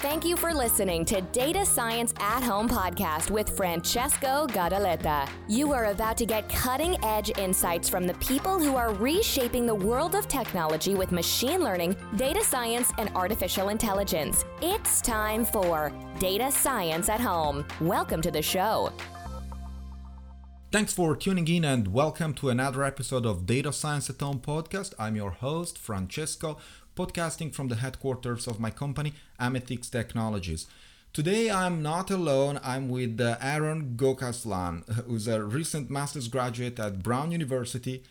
Thank you for listening to Data Science at Home podcast with Francesco Gadaletta. You are about to get cutting edge insights from the people who are reshaping the world of technology with machine learning, data science, and artificial intelligence. It's time for Data Science at Home. Welcome to the show. Thanks for tuning in and welcome to another episode of Data Science at Home podcast. I'm your host, Francesco, podcasting from the headquarters of my company, Amethix Technologies. Today I'm not alone, I'm with uh, Aaron Gokaslan, who's a recent master's graduate at Brown University.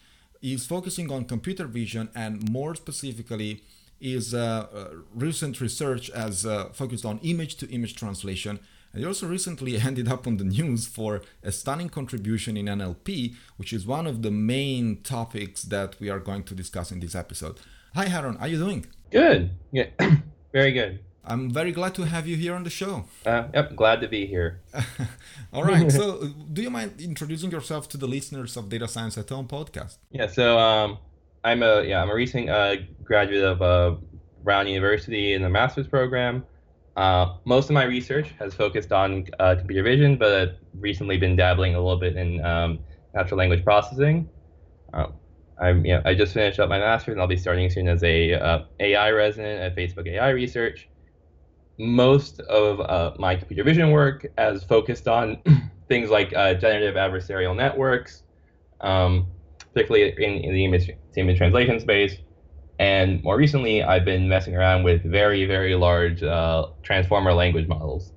He's focusing on computer vision and more specifically, his uh, uh, recent research has uh, focused on image to image translation and he also recently ended up on the news for a stunning contribution in NLP, which is one of the main topics that we are going to discuss in this episode. Hi, Aaron. How are you doing? Good. Yeah, very good. I'm very glad to have you here on the show. Uh, yep, glad to be here. All right. so, do you mind introducing yourself to the listeners of Data Science at Home podcast? Yeah. So, um, I'm a yeah I'm a recent uh, graduate of uh, Brown University in the master's program. Uh, most of my research has focused on uh, computer vision, but I've recently been dabbling a little bit in um, natural language processing. Uh, I'm, you know, I just finished up my master's, and I'll be starting soon as a uh, AI resident at Facebook AI Research. Most of uh, my computer vision work has focused on things like uh, generative adversarial networks, um, particularly in, in the image, image translation space. And more recently, I've been messing around with very, very large uh, transformer language models.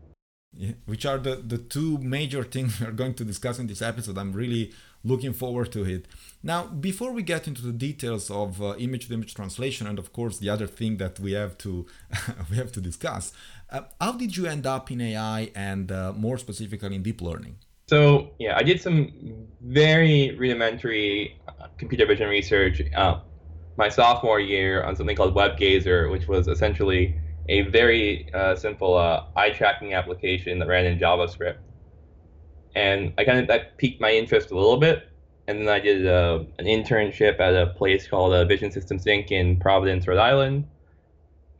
Yeah, which are the, the two major things we're going to discuss in this episode. I'm really looking forward to it. Now, before we get into the details of uh, image-to-image translation, and of course the other thing that we have to we have to discuss, uh, how did you end up in AI and uh, more specifically in deep learning? So yeah, I did some very rudimentary uh, computer vision research uh, my sophomore year on something called WebGazer, which was essentially a very uh, simple uh, eye tracking application that ran in JavaScript. And I kind of that piqued my interest a little bit. And then I did uh, an internship at a place called uh, Vision Systems Inc. in Providence, Rhode Island.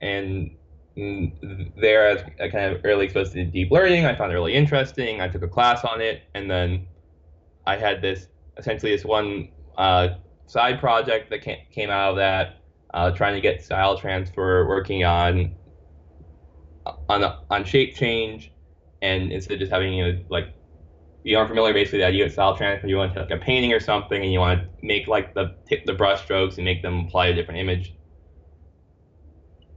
And there, I was kind of early exposed to deep learning. I found it really interesting. I took a class on it, and then I had this essentially this one uh, side project that came out of that, uh, trying to get style transfer, working on on on shape change, and instead of just having you know like you aren't familiar basically the idea of style transfer, you want to like a painting or something, and you want to make like the the brush strokes and make them apply a different image.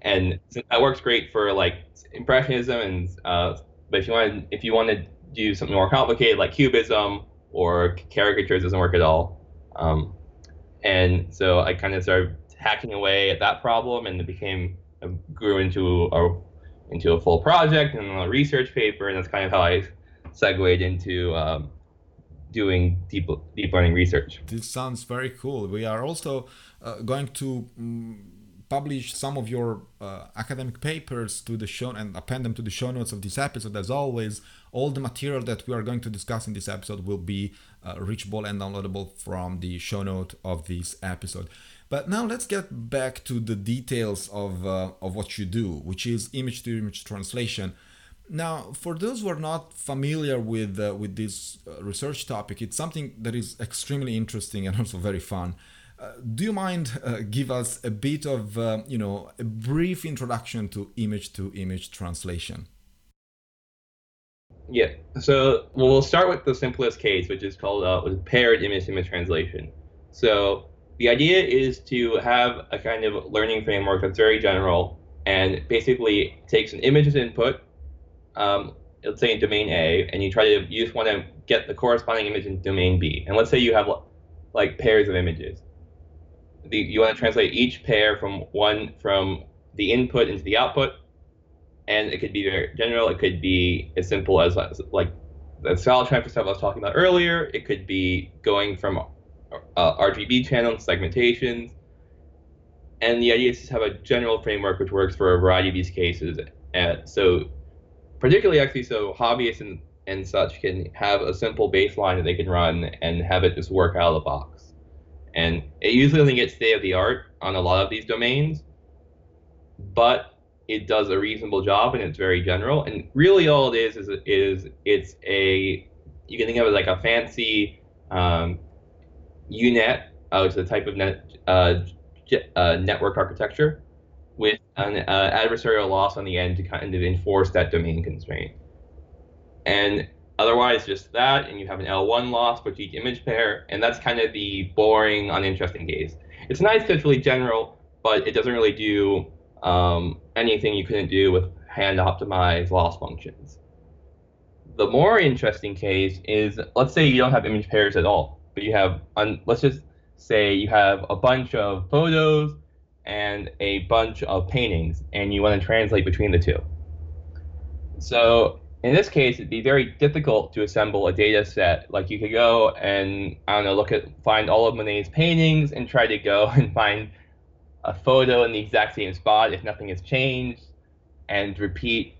And that works great for like impressionism, and uh, but if you want if you want to do something more complicated like cubism or caricatures, doesn't work at all. Um, and so I kind of started hacking away at that problem, and it became grew into a into a full project and a research paper, and that's kind of how I segued into um, doing deep deep learning research. This sounds very cool. We are also uh, going to. Um, publish some of your uh, academic papers to the show and append them to the show notes of this episode as always all the material that we are going to discuss in this episode will be uh, reachable and downloadable from the show note of this episode but now let's get back to the details of, uh, of what you do which is image to image translation now, for those who are not familiar with uh, with this uh, research topic, it's something that is extremely interesting and also very fun. Uh, do you mind uh, give us a bit of uh, you know a brief introduction to image to image translation? Yeah. So we'll start with the simplest case, which is called uh, paired image to image translation. So the idea is to have a kind of learning framework that's very general and basically takes an image as input, um, let's say in domain A, and you try to you just want to get the corresponding image in domain B. And let's say you have like pairs of images the, you want to translate each pair from one from the input into the output, and it could be very general. It could be as simple as like the style transfer stuff I was talking about earlier. It could be going from uh, RGB channels, segmentations, and the idea is to have a general framework which works for a variety of these cases. And so, particularly actually, so hobbyists and, and such can have a simple baseline that they can run and have it just work out of the box. And it usually only gets state of the art on a lot of these domains, but it does a reasonable job and it's very general. And really, all it is is is it's a you can think of it like a fancy um, UNet, uh, which is a type of net, uh, uh, network architecture with an uh, adversarial loss on the end to kind of enforce that domain constraint. And otherwise, just that, and you have an L1 loss for each image pair, and that's kind of the boring, uninteresting case. It's nice because it's really general, but it doesn't really do um, anything you couldn't do with hand optimized loss functions. The more interesting case is let's say you don't have image pairs at all, but you have, let's just say you have a bunch of photos and a bunch of paintings, and you want to translate between the two. So in this case, it'd be very difficult to assemble a data set. Like you could go and I don't know, look at find all of Monet's paintings and try to go and find a photo in the exact same spot if nothing has changed, and repeat.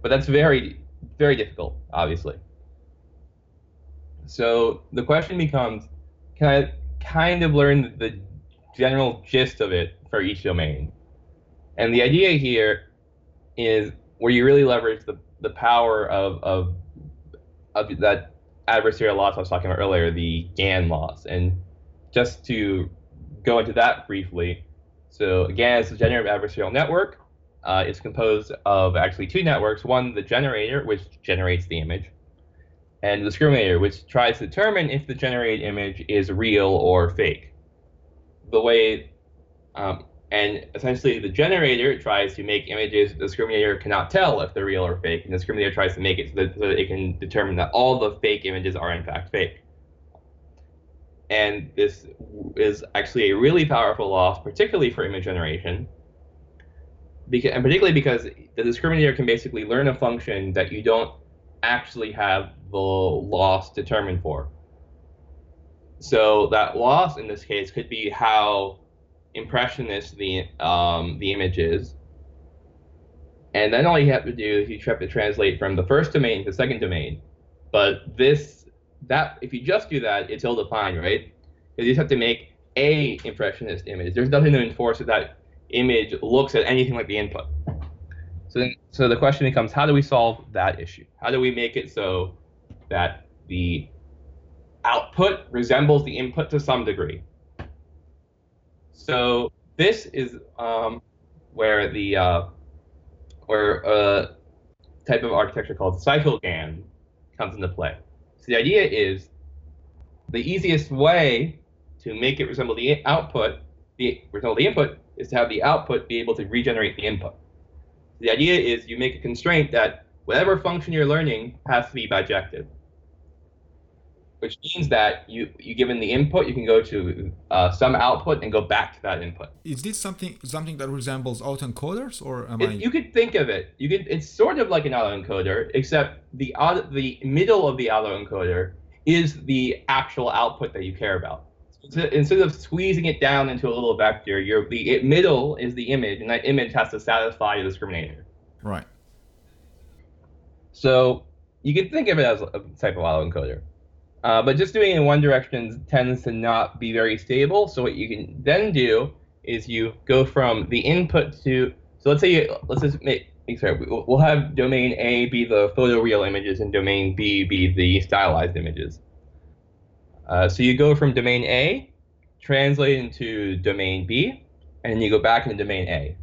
But that's very very difficult, obviously. So the question becomes, can I kind of learn the general gist of it for each domain. And the idea here is where you really leverage the, the power of, of, of that adversarial loss I was talking about earlier, the GAN loss. And just to go into that briefly, so again, it's a generative adversarial network. Uh, it's composed of actually two networks. One, the generator, which generates the image, and the discriminator, which tries to determine if the generated image is real or fake. The way um, and essentially, the generator tries to make images the discriminator cannot tell if they're real or fake, and the discriminator tries to make it so that, so that it can determine that all the fake images are in fact fake. And this is actually a really powerful loss, particularly for image generation, because, and particularly because the discriminator can basically learn a function that you don't actually have the loss determined for. So that loss in this case could be how impressionist the um, the image is. And then all you have to do is you have to translate from the first domain to the second domain. But this that if you just do that, it's ill-defined, right? Because you just have to make a impressionist image. There's nothing to enforce that that image looks at anything like the input. So then, so the question becomes, how do we solve that issue? How do we make it so that the output resembles the input to some degree? So this is um, where the uh, where a type of architecture called CycleGAN comes into play. So the idea is the easiest way to make it resemble the output, the resemble the input, is to have the output be able to regenerate the input. The idea is you make a constraint that whatever function you're learning has to be bijective which means that you you given the input, you can go to uh, some output and go back to that input. Is this something something that resembles autoencoders, or am it, I? You could think of it. You could. It's sort of like an autoencoder, except the auto, the middle of the autoencoder is the actual output that you care about. So instead of squeezing it down into a little vector, your the it, middle is the image, and that image has to satisfy the discriminator. Right. So you can think of it as a type of autoencoder. Uh, but just doing it in one direction tends to not be very stable. So what you can then do is you go from the input to so let's say you, let's just make sorry we'll have domain A be the photoreal images and domain B be the stylized images. Uh, so you go from domain A, translate into domain B, and then you go back into domain A.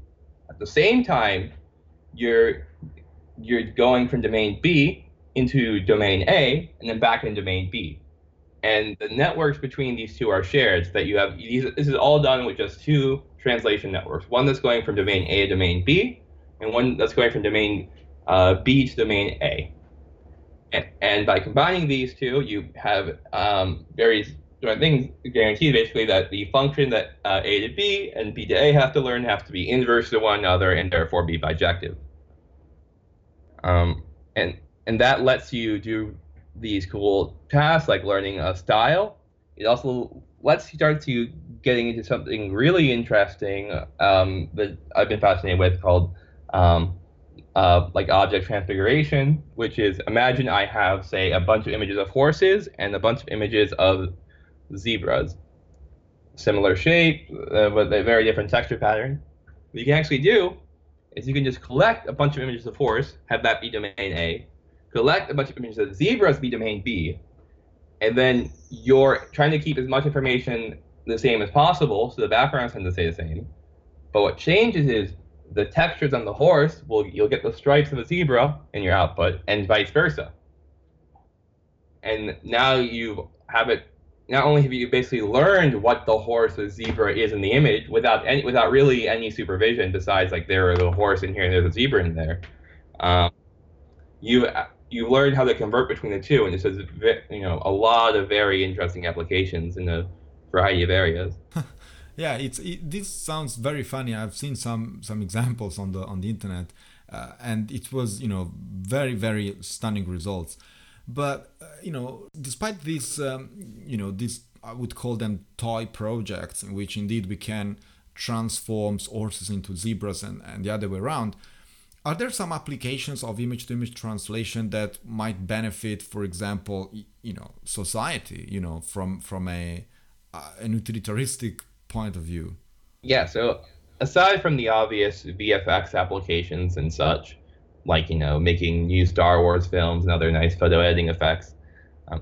At the same time, you're you're going from domain B into domain A and then back in domain B. And the networks between these two are shared so that you have these, this is all done with just two translation networks. One that's going from domain A to domain B, and one that's going from domain uh, B to domain A. And, by combining these two, you have um, various different things guaranteed basically that the function that uh, A to B and B to A have to learn have to be inverse to one another and therefore be bijective. Um, and and that lets you do these cool tasks like learning a style. It also lets you start to getting into something really interesting um, that I've been fascinated with called um, uh, like object transfiguration, which is imagine I have say a bunch of images of horses and a bunch of images of zebras, similar shape uh, with a very different texture pattern. What you can actually do is you can just collect a bunch of images of horse, have that be domain A, collect a bunch of images of zebras be domain B, and then you're trying to keep as much information the same as possible, so the backgrounds tend to stay the same. But what changes is the textures on the horse will you'll get the stripes of the zebra in your output, and vice versa. And now you have it. Not only have you basically learned what the horse or zebra is in the image without any without really any supervision, besides like there is a horse in here and there's a zebra in there. Um, you you learned how to convert between the two, and this has you know a lot of very interesting applications in a variety of areas. yeah, it's it, this sounds very funny. I've seen some some examples on the on the internet, uh, and it was you know very very stunning results. But uh, you know, despite this, um, you know, this I would call them toy projects in which indeed we can transform horses into zebras and, and the other way around are there some applications of image to image translation that might benefit for example you know society you know from from a uh, an utilitaristic point of view? Yeah so aside from the obvious vfx applications and such like you know making new star wars films and other nice photo editing effects um,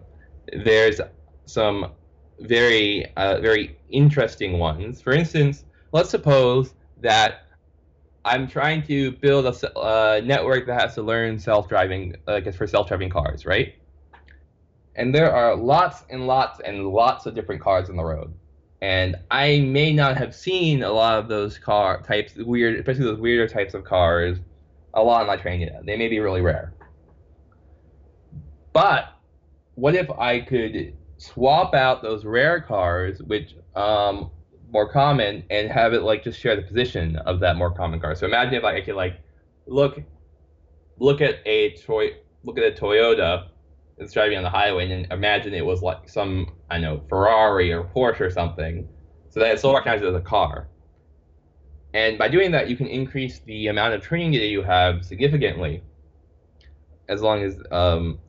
there's some very uh, very interesting ones. For instance let's suppose that I'm trying to build a uh, network that has to learn self-driving, like uh, for self-driving cars, right? And there are lots and lots and lots of different cars on the road, and I may not have seen a lot of those car types, weird, especially those weirder types of cars, a lot in my training. They may be really rare. But what if I could swap out those rare cars, which um, more common and have it like just share the position of that more common car. So imagine if like, I could like look look at a toy look at a Toyota that's driving on the highway and imagine it was like some I know Ferrari or Porsche or something. So that it still recognizes as a car. And by doing that, you can increase the amount of training data you have significantly, as long as um,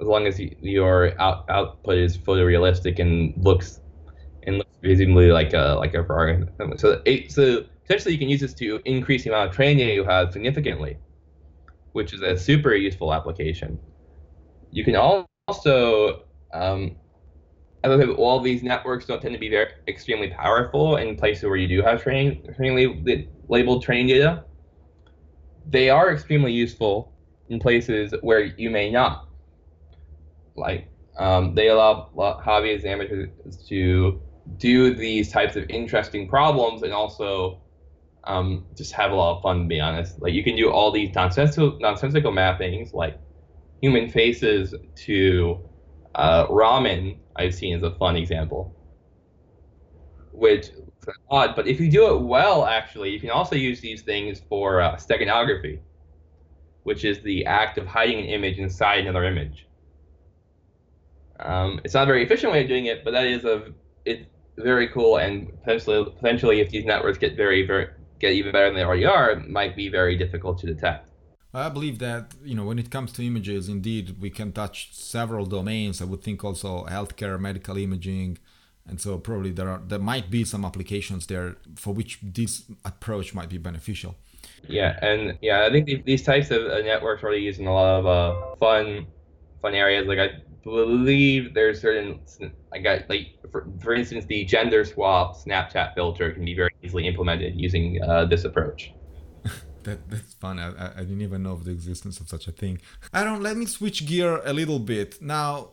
as long as your out, output is photorealistic and looks and looks visibly like a like a Ferrari. So it, so essentially you can use this to increase the amount of training you have significantly, which is a super useful application. You can also um, as I said, all these networks don't tend to be very extremely powerful in places where you do have training, training labeled training data. They are extremely useful in places where you may not. Like um, they allow hobbyists and amateurs to do these types of interesting problems and also um, just have a lot of fun. To be honest, like you can do all these nonsensical nonsensical mappings, like human faces to uh, ramen. I've seen as a fun example, which is odd. But if you do it well, actually, you can also use these things for uh, steganography, which is the act of hiding an image inside another image. Um, it's not a very efficient way of doing it, but that is a it's very cool and potentially potentially if these networks get very very get even better than they already are, it might be very difficult to detect. I believe that you know when it comes to images, indeed we can touch several domains. I would think also healthcare, medical imaging, and so probably there are there might be some applications there for which this approach might be beneficial. Yeah, and yeah, I think these types of uh, networks are already used in a lot of uh, fun fun areas. Like I believe there's certain I got like for, for instance the gender swap Snapchat filter can be very easily implemented using uh, this approach. that that's fun. I, I didn't even know of the existence of such a thing. Aaron, let me switch gear a little bit now.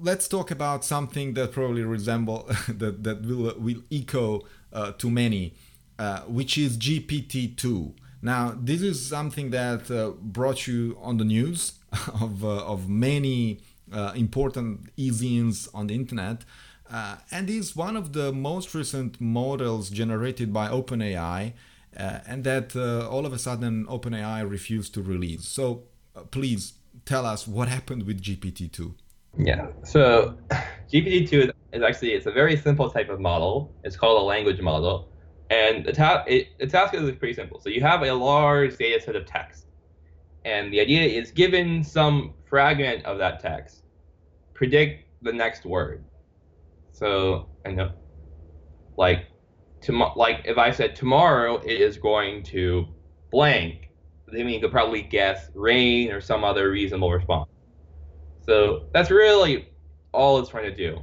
Let's talk about something that probably resemble that that will will echo uh, to many, uh, which is GPT two. Now, this is something that uh, brought you on the news of uh, of many uh, important e-zines on the internet. Uh, and is one of the most recent models generated by OpenAI, uh, and that uh, all of a sudden OpenAI refused to release. So uh, please tell us what happened with GPT-2. Yeah, so GPT-2 is actually it's a very simple type of model. It's called a language model, and the, ta- it, the task is pretty simple. So you have a large data set of text, and the idea is given some fragment of that text, predict the next word. So I know, like, tom- like if I said tomorrow it is going to blank, then you could probably guess rain or some other reasonable response. So that's really all it's trying to do.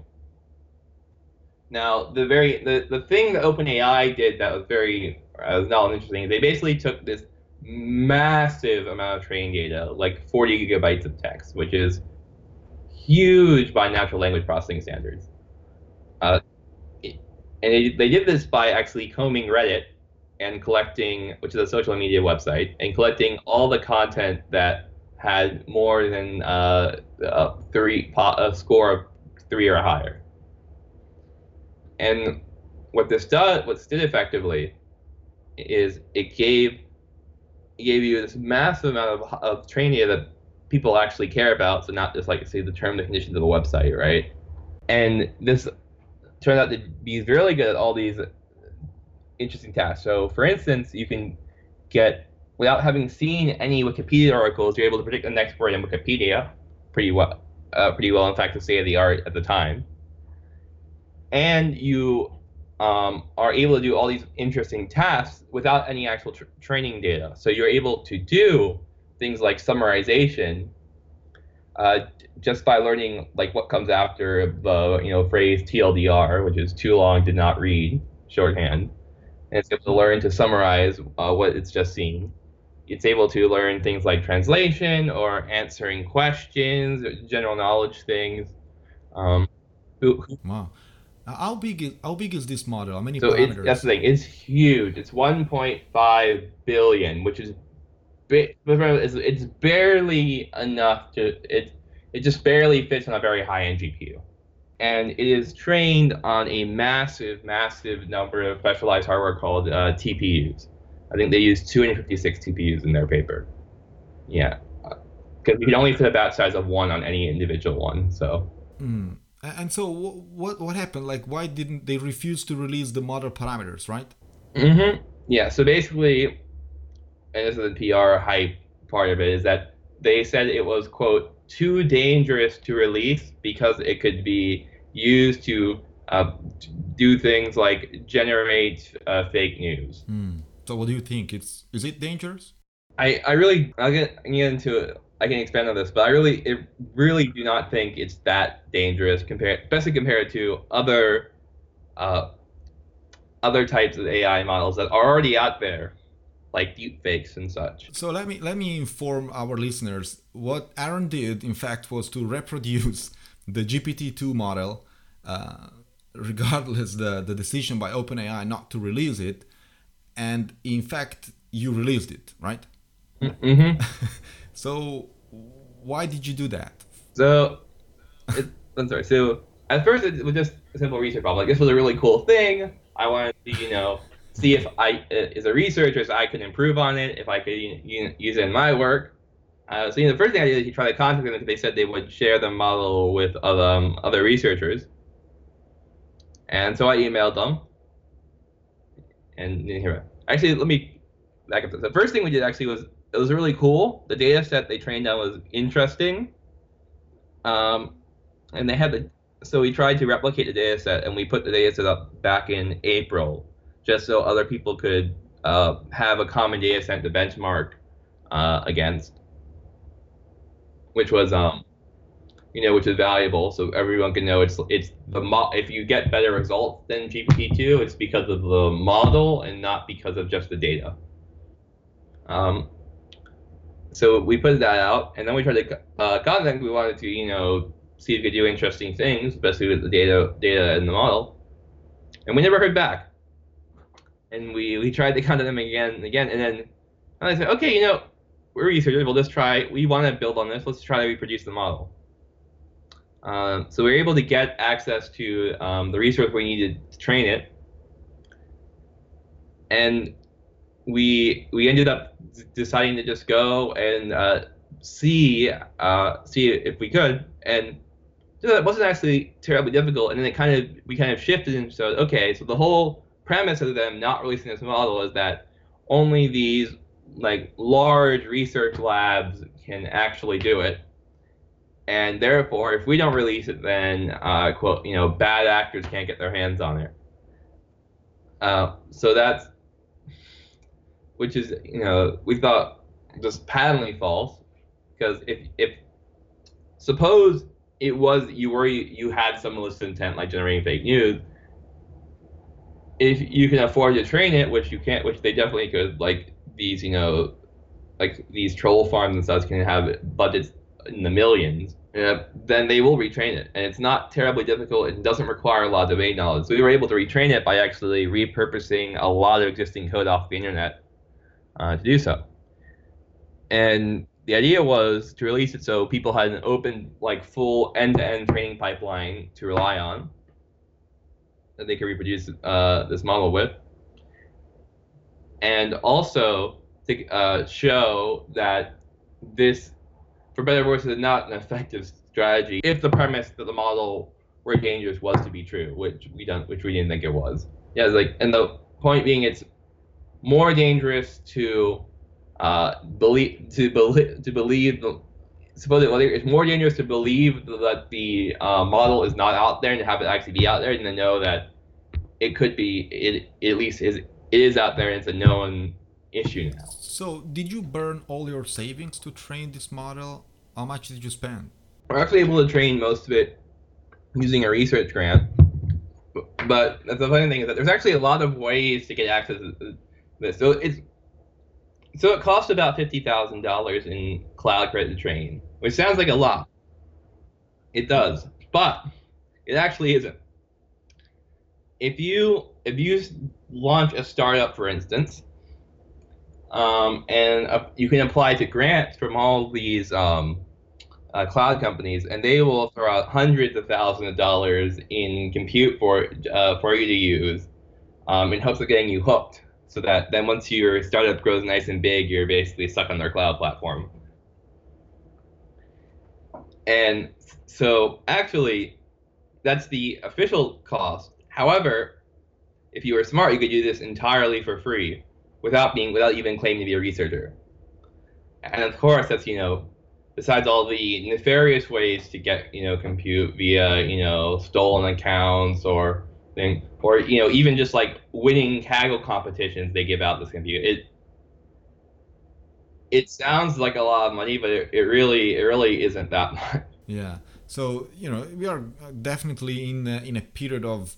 Now, the very the, the thing that OpenAI did that was very uh, was not interesting. They basically took this massive amount of training data, like 40 gigabytes of text, which is huge by natural language processing standards. Uh, and they, did this by actually combing Reddit and collecting, which is a social media website, and collecting all the content that had more than uh, a three a score of three or higher. And what this does, what this did effectively, is it gave gave you this massive amount of, of training that people actually care about. So not just like say the term, the conditions of a website, right? And this turned out to be really good at all these interesting tasks. So for instance, you can get without having seen any Wikipedia articles, you're able to predict the next word in Wikipedia pretty well. Uh, pretty well, in fact, the state of the art at the time. And you um, are able to do all these interesting tasks without any actual tr- training data. So you're able to do things like summarization uh, just by learning like what comes after the you know phrase TLDR, which is too long did not read shorthand, and it's able to learn to summarize uh, what it's just seen. It's able to learn things like translation or answering questions, general knowledge things. Um, who, wow. How big is how big is this model? How many so parameters? that's the thing. It's huge. It's 1.5 billion, which is it's, it's barely enough to it. It just barely fits on a very high-end GPU, and it is trained on a massive, massive number of specialized hardware called uh, TPUs. I think they use 256 TPUs in their paper. Yeah, because you can only fit a batch size of one on any individual one. So. Mm. And so, what what happened? Like, why didn't they refuse to release the model parameters, right? Mm-hmm. Yeah. So basically, and this is the PR hype part of it, is that they said it was quote too dangerous to release because it could be used to uh, do things like generate uh, fake news. Mm. So, what do you think? It's is it dangerous? I I really I'll get, I'll get into it I can expand on this, but I really, it really do not think it's that dangerous compared, especially compared to other, uh, other types of AI models that are already out there, like deepfakes and such. So let me let me inform our listeners. What Aaron did, in fact, was to reproduce the GPT-2 model, uh, regardless the the decision by OpenAI not to release it, and in fact, you released it, right? Mm-hmm. So why did you do that? So, it, I'm sorry. So at first it was just a simple research problem. Like this was a really cool thing. I wanted to, you know, see if I, as a researcher, so I could improve on it, if I could you know, use it in my work. Uh, so you know, the first thing I did is try to contact them because they said they would share the model with other, um, other researchers. And so I emailed them. And here, actually, let me back up. The first thing we did actually was it was really cool. The data set they trained on was interesting. Um, and they had the so we tried to replicate the data set and we put the data set up back in April just so other people could uh, have a common data set to benchmark uh, against, which was um, you know, which is valuable so everyone can know it's it's the mo- if you get better results than GPT-2, it's because of the model and not because of just the data. Um, so we put that out, and then we tried to uh, contact. We wanted to, you know, see if we could do interesting things, especially with the data, data in the model, and we never heard back. And we we tried to contact them again and again, and then and I said, okay, you know, we're researchers. We'll just try. We want to build on this. Let's try to reproduce the model. Um, so we were able to get access to um, the resource we needed to train it, and we we ended up deciding to just go and uh, see uh, see if we could, and it wasn't actually terribly difficult. And then it kind of we kind of shifted and so okay, so the whole premise of them not releasing this model is that only these like large research labs can actually do it. And therefore if we don't release it then uh, quote you know bad actors can't get their hands on it. Uh, so that's which is you know we thought just patently false because if if suppose it was you were you had some malicious intent like generating fake news if you can afford to train it which you can't which they definitely could like these you know like these troll farms and stuff can have budgets in the millions then they will retrain it. And it's not terribly difficult it doesn't require a lot of domain knowledge. So we were able to retrain it by actually repurposing a lot of existing code off the internet uh, to do so and the idea was to release it so people had an open, like full end-to-end training pipeline to rely on that they could reproduce uh, this model with, and also to uh, show that this, for better or worse, is not an effective strategy if the premise that the model were dangerous was to be true, which we don't, which we didn't think it was. Yeah, like, and the point being, it's more dangerous to uh, believe to believe to believe the supposedly it's more dangerous to believe that the uh, model is not out there and to have it actually be out there than to know that it could be it, it at least is it is out there and it's a known issue now. So did you burn all your savings to train this model? How much did you spend? We're actually able to train most of it using a research grant. But the funny thing is that there's actually a lot of ways to get access to this. So it's so it costs about fifty thousand dollars in cloud credit to train, which sounds like a lot. It does, but it actually isn't. If you if you launch a startup, for instance, um, and uh, you can apply to grants from all these um, uh, cloud companies, and they will throw out hundreds of thousands of dollars in compute for uh, for you to use, um, in hopes of getting you hooked so that then once your startup grows nice and big, you're basically stuck on their cloud platform. And so actually, that's the official cost. However, if you were smart, you could do this entirely for free without being without even claiming to be a researcher. And of course, that's you know, besides all the nefarious ways to get you know compute via you know stolen accounts or thing, or you know, even just like winning Kaggle competitions they give out this computer. It it sounds like a lot of money, but it, it really it really isn't that much. Yeah. So you know, we are definitely in a, in a period of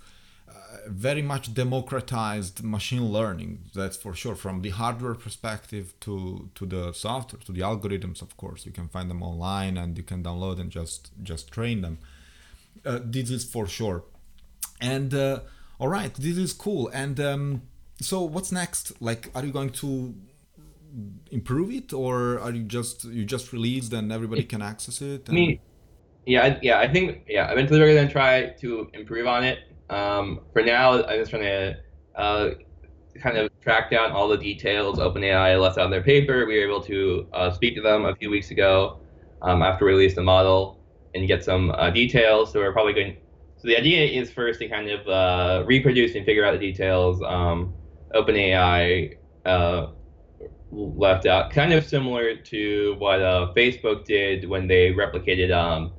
uh, very much democratized machine learning. That's for sure. From the hardware perspective to to the software, to the algorithms, of course, you can find them online and you can download and just just train them. Uh, this is for sure and uh, all right this is cool. And um, so what's next? Like are you going to improve it or are you just you just released and everybody can access it? And... I mean, yeah yeah i think yeah eventually we're going to try to improve on it. Um, for now i'm just trying to uh, kind of track down all the details. Openai left out in their paper. We were able to uh, speak to them a few weeks ago um, after we released the model and get some uh, details. So we're probably going so the idea is first to kind of uh, reproduce and figure out the details. Um, OpenAI uh, left out, kind of similar to what uh, Facebook did when they replicated um,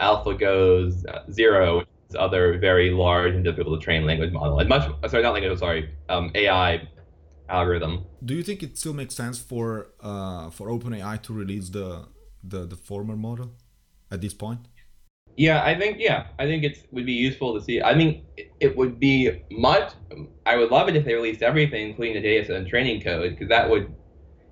AlphaGo's uh, Zero, which is other very large and difficult to train language model. And much, sorry, not language, sorry, um, AI algorithm. Do you think it still makes sense for uh, for OpenAI to release the, the the former model at this point? Yeah, I think yeah, I think it would be useful to see. I mean, it would be much. I would love it if they released everything, including the data set and training code, because that would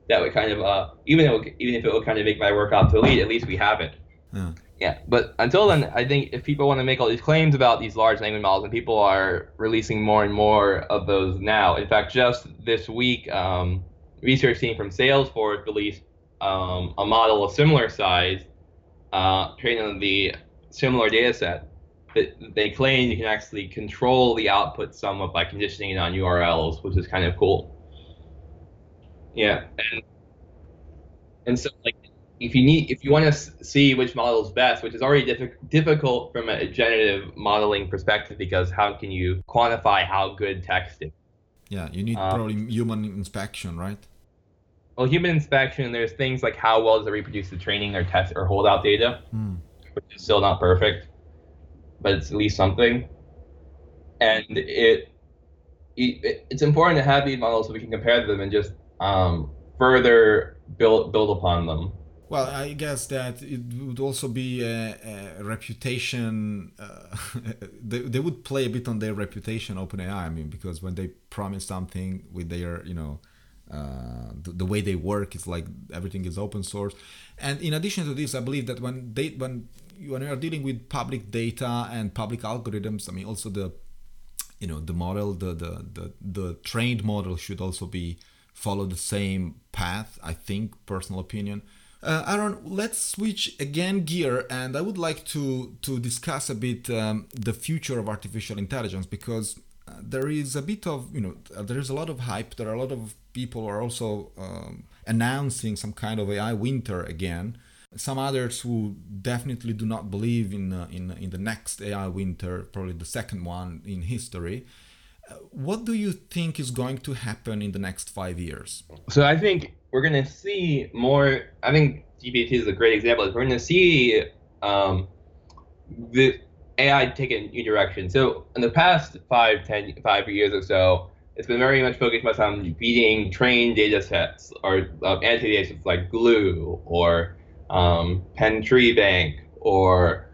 that would kind of uh, even though even if it would kind of make my work obsolete, at least we have it. Yeah. Yeah, but until then, I think if people want to make all these claims about these large language models, and people are releasing more and more of those now. In fact, just this week, um, research team from Salesforce released um, a model of similar size, uh, trained on the similar data set that they claim you can actually control the output somewhat by conditioning it on URLs, which is kind of cool. Yeah, and and so like if you need if you want to see which model is best, which is already diff- difficult from a generative modeling perspective, because how can you quantify how good text is? Yeah, you need um, probably human inspection, right? Well, human inspection. There's things like how well does it reproduce the training or test or holdout data. Mm which is still not perfect, but it's at least something. And it, it it's important to have these models so we can compare them and just um, further build build upon them. Well, I guess that it would also be a, a reputation. Uh, they, they would play a bit on their reputation, OpenAI. I mean, because when they promise something with their, you know, uh, the, the, way they work it's like everything is open source. And in addition to this, I believe that when they when when you are dealing with public data and public algorithms, I mean, also the you know the model, the the the, the trained model should also be follow the same path. I think, personal opinion uh, Aaron, let's switch again gear, and I would like to to discuss a bit um, the future of artificial intelligence because uh, there is a bit of you know there is a lot of hype. There are a lot of people are also um, announcing some kind of AI winter again. Some others who definitely do not believe in uh, in in the next AI winter, probably the second one in history. Uh, what do you think is going to happen in the next five years? So I think we're going to see more. I think GPT is a great example. We're going to see um, the AI take a new direction. So in the past five, ten, five years or so, it's been very much focused on beating trained data sets or uh, sets like Glue or um, Penn Tree Bank or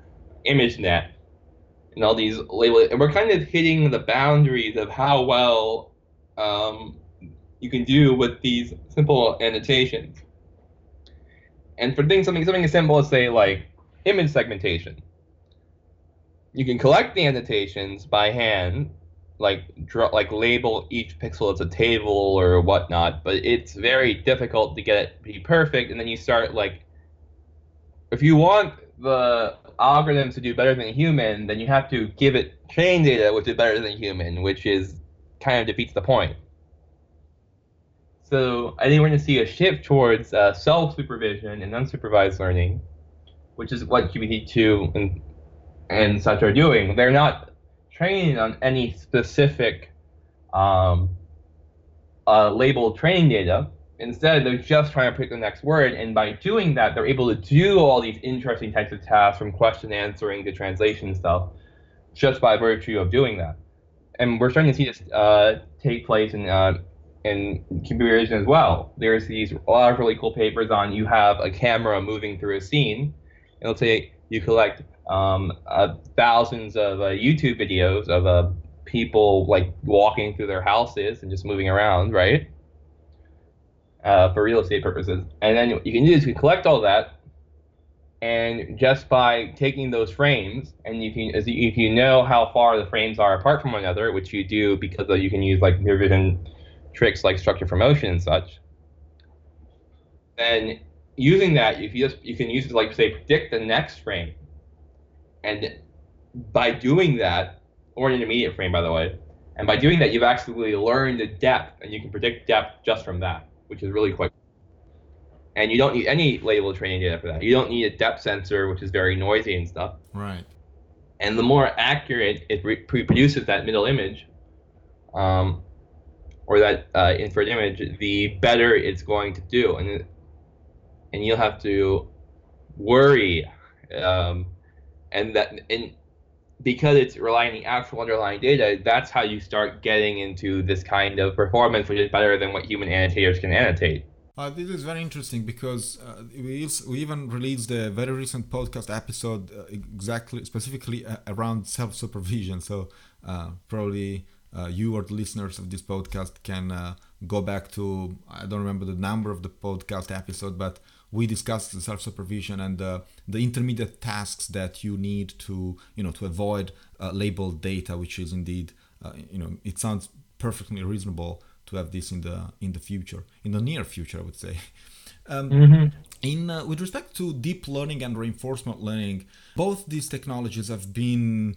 ImageNet and all these labels. And we're kind of hitting the boundaries of how well um, you can do with these simple annotations. And for things something something as simple as say like image segmentation, you can collect the annotations by hand, like draw like label each pixel as a table or whatnot, but it's very difficult to get it to be perfect. And then you start like, if you want the algorithms to do better than a human, then you have to give it trained data which is better than human, which is kind of defeats the point. So I think we're going to see a shift towards uh, self-supervision and unsupervised learning, which is what GPT-2 and, and such are doing. They're not training on any specific um, uh, labeled training data. Instead, they're just trying to pick the next word, and by doing that, they're able to do all these interesting types of tasks, from question answering to translation stuff, just by virtue of doing that. And we're starting to see this uh, take place in uh, in computer vision as well. There's these a lot of really cool papers on you have a camera moving through a scene, and let's say you collect um, uh, thousands of uh, YouTube videos of uh, people like walking through their houses and just moving around, right? Uh, for real estate purposes, and then what you can do is you collect all that, and just by taking those frames, and you can if you know how far the frames are apart from one another, which you do because you can use like computer vision tricks like structure from motion and such, then using that, you can just you can use it to like say predict the next frame, and by doing that, or an intermediate frame by the way, and by doing that, you've actually learned the depth, and you can predict depth just from that, which is really quite. And you don't need any label training data for that. You don't need a depth sensor, which is very noisy and stuff. Right. And the more accurate it reproduces that middle image, um, or that uh, inferred image, the better it's going to do, and and you'll have to worry, um, and that and because it's relying on the actual underlying data, that's how you start getting into this kind of performance, which is better than what human annotators can annotate. Uh, this is very interesting because uh, we, we even released a very recent podcast episode uh, exactly specifically uh, around self supervision. So uh, probably uh, you or the listeners of this podcast can go back to I don't remember the number of the podcast episode, but we discussed the self-supervision and uh, the intermediate tasks that you need to you know to avoid uh, labeled data, which is indeed uh, you know it sounds perfectly reasonable to have this in the in the future, in the near future, I would say. Um, mm-hmm. In uh, with respect to deep learning and reinforcement learning, both these technologies have been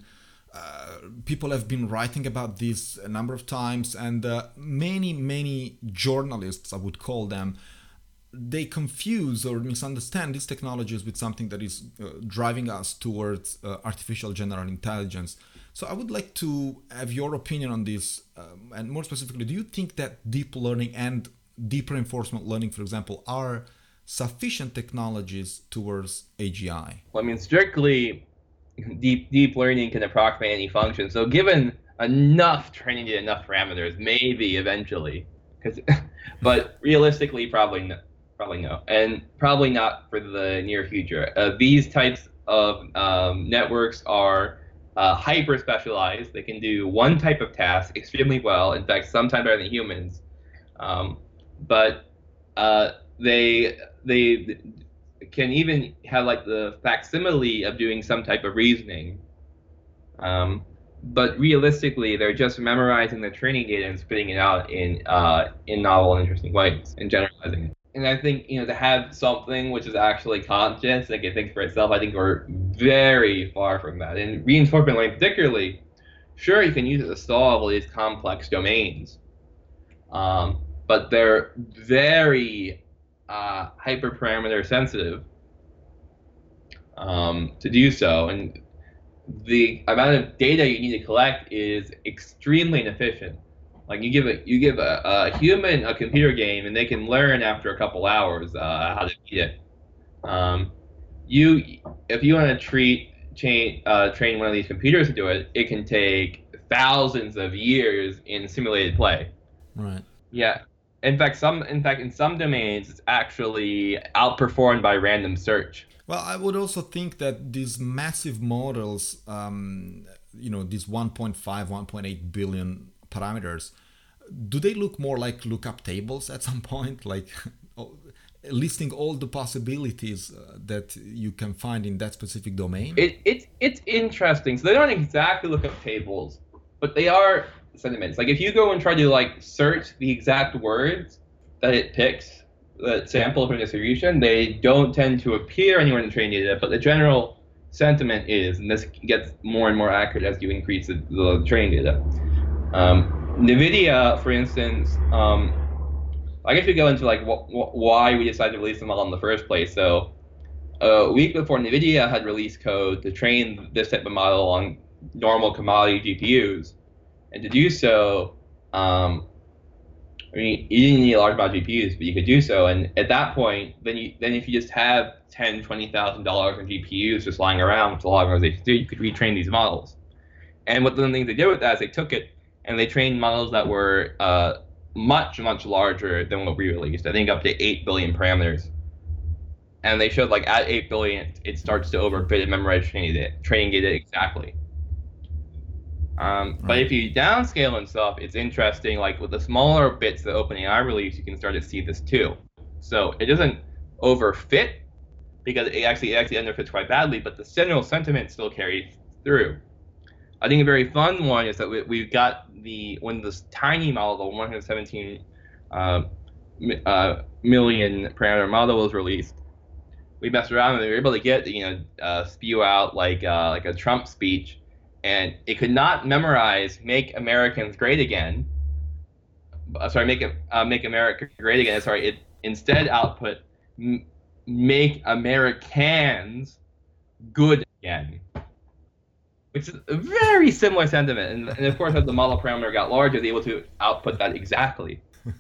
uh, people have been writing about this a number of times, and uh, many, many journalists, I would call them, they confuse or misunderstand these technologies with something that is uh, driving us towards uh, artificial general intelligence. So I would like to have your opinion on this, um, and more specifically, do you think that deep learning and deep reinforcement learning, for example, are sufficient technologies towards AGI? Well, I mean, strictly deep deep learning can approximate any function. So given enough training data, enough parameters, maybe eventually Cause, but realistically, probably no, probably no, and probably not for the near future. Uh, these types of um, networks are uh, hyper specialized. They can do one type of task extremely well. In fact, sometimes better than humans. Um, but uh, they they can even have like the facsimile of doing some type of reasoning. Um, but realistically, they're just memorizing the training data and spitting it out in uh, in novel and interesting ways and generalizing it. And I think you know to have something which is actually conscious that can think for itself, I think we're very far from that. And reinforcement learning, particularly, sure you can use it to solve all these complex domains, um, but they're very uh, hyperparameter sensitive um, to do so, and the amount of data you need to collect is extremely inefficient. Like you give a you give a, a human a computer game and they can learn after a couple hours uh, how to beat it. Um, you if you want to treat chain, uh, train one of these computers to do it, it can take thousands of years in simulated play. Right. Yeah. In fact, some in fact in some domains it's actually outperformed by random search. Well, I would also think that these massive models, um, you know, these 1.5, 1.8 billion parameters, do they look more like lookup tables at some point, like listing all the possibilities uh, that you can find in that specific domain? It, it, it's interesting. So they don't exactly look up tables, but they are sentiments. Like if you go and try to like search the exact words that it picks, that sample from distribution, they don't tend to appear anywhere in the training data, but the general sentiment is, and this gets more and more accurate as you increase the, the training data. Um, NVIDIA, for instance, um, I guess we go into like wh- wh- why we decided to release the model in the first place. So a week before NVIDIA had released code to train this type of model on normal commodity GPUs, and to do so, um, I mean, you didn't need a large amount of GPUs, but you could do so. And at that point, then you then if you just have ten, twenty thousand dollars in GPUs just lying around, which a lot of organizations do, you could retrain these models. And what the things they did with that is they took it and they trained models that were uh, much, much larger than what we released. I think up to eight billion parameters. And they showed like at eight billion, it starts to overfit and memorize training data, training data exactly. Um, but if you downscale and stuff, it's interesting. Like with the smaller bits that OpenAI release, you can start to see this too. So it doesn't overfit because it actually it actually underfits quite badly, but the general sentiment still carries through. I think a very fun one is that we, we've got the when this tiny model, the 117 uh, uh, million parameter model was released, we messed around and we were able to get you know uh, spew out like uh, like a Trump speech and it could not memorize "Make Americans Great Again." Uh, sorry, make uh, make America great again. Sorry, it instead output "Make Americans Good Again," which is a very similar sentiment. And, and of course, as the model parameter got larger, they were able to output that exactly.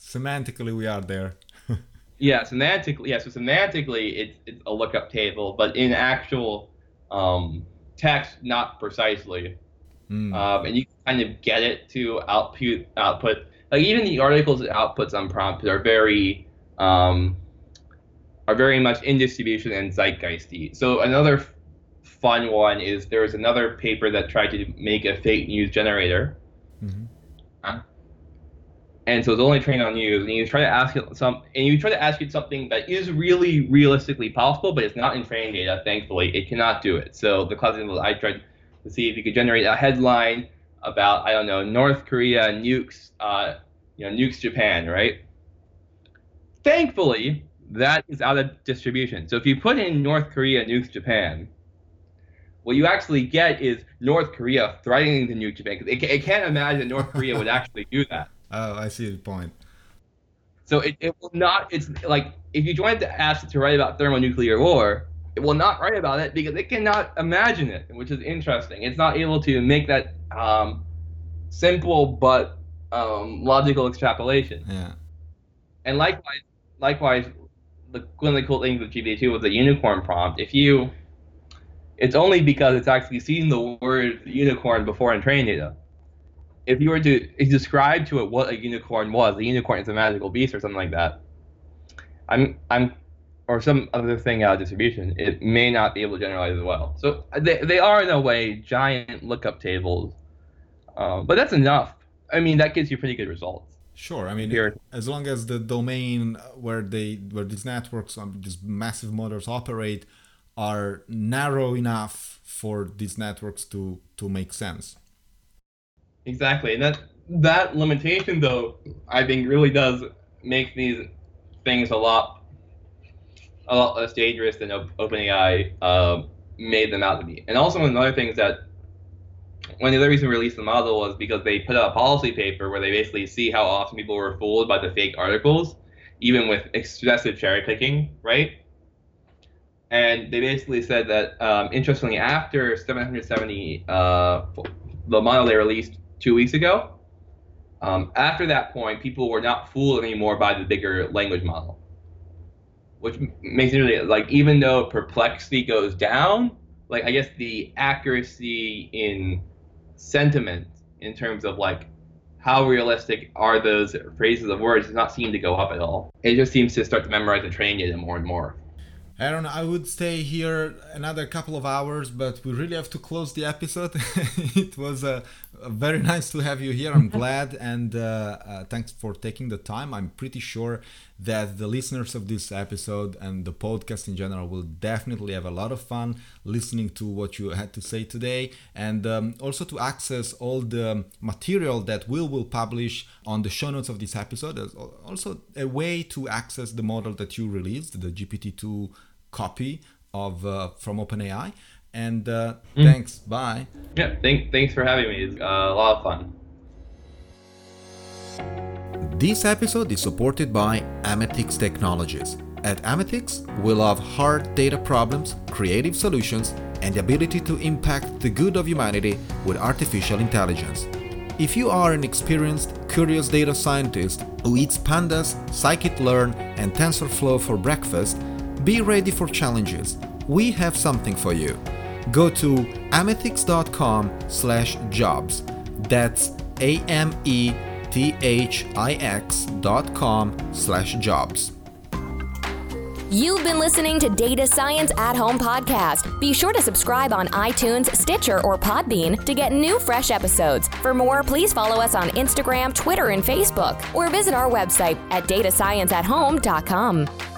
semantically, we are there. yeah, semantically, yeah. So semantically, it's it's a lookup table, but in actual um, text, not precisely. Mm. Um, and you kind of get it to output output. Like even the articles it outputs on prompt are very um, are very much in distribution and zeitgeisty. So another fun one is there was another paper that tried to make a fake news generator. Mm-hmm. Uh, and so it's only trained on news, and you try to ask it some, and you try to ask it something that is really realistically possible, but it's not in training data. Thankfully, it cannot do it. So the class example I tried to see if you could generate a headline about I don't know North Korea nukes, uh, you know, nukes Japan, right? Thankfully, that is out of distribution. So if you put in North Korea nukes Japan, what you actually get is North Korea threatening to nuke Japan it, it can't imagine North Korea would actually do that. Oh, I see the point. So it, it will not. It's like if you wanted to ask it to write about thermonuclear war, it will not write about it because it cannot imagine it, which is interesting. It's not able to make that um, simple but um, logical extrapolation. Yeah. And likewise, likewise, the cool thing with GPT-2 was the unicorn prompt. If you, it's only because it's actually seen the word unicorn before in training data. if you were to describe to it what a unicorn was, a unicorn is a magical beast or something like that. I'm I'm or some other thing out of distribution, it may not be able to generalize as well. So they, they are in a way giant lookup tables, uh, but that's enough. I mean, that gives you pretty good results. Sure, I mean, Here. as long as the domain where they where these networks, um, these massive models operate, are narrow enough for these networks to to make sense. Exactly, and that that limitation, though, I think really does make these things a lot a lot less dangerous than OpenAI uh, made them out to be. And also another thing is that one of the other reasons we released the model was because they put out a policy paper where they basically see how often people were fooled by the fake articles, even with excessive cherry picking, right? And they basically said that, um, interestingly, after 770, uh, the model they released two weeks ago, um, after that point, people were not fooled anymore by the bigger language model which makes it really like even though perplexity goes down, like I guess the accuracy in sentiment in terms of like how realistic are those phrases of words does not seem to go up at all. It just seems to start to memorize the training data more and more. Aaron, I would stay here another couple of hours, but we really have to close the episode. it was uh, very nice to have you here. I'm glad, and uh, uh, thanks for taking the time. I'm pretty sure that the listeners of this episode and the podcast in general will definitely have a lot of fun listening to what you had to say today, and um, also to access all the material that we will publish on the show notes of this episode. There's also a way to access the model that you released, the GPT-2 copy of uh, from OpenAI. And uh, mm. thanks. Bye. Yeah. Thank, thanks for having me. It's uh, a lot of fun. This episode is supported by Amethix Technologies. At Amethix, we love hard data problems, creative solutions, and the ability to impact the good of humanity with artificial intelligence. If you are an experienced, curious data scientist who eats pandas, scikit-learn, and TensorFlow for breakfast, be ready for challenges. We have something for you. Go to amethix.com slash jobs. That's A-M-E-T-H-I-X dot com slash jobs. You've been listening to Data Science at Home podcast. Be sure to subscribe on iTunes, Stitcher, or Podbean to get new fresh episodes. For more, please follow us on Instagram, Twitter, and Facebook, or visit our website at datascienceathome.com.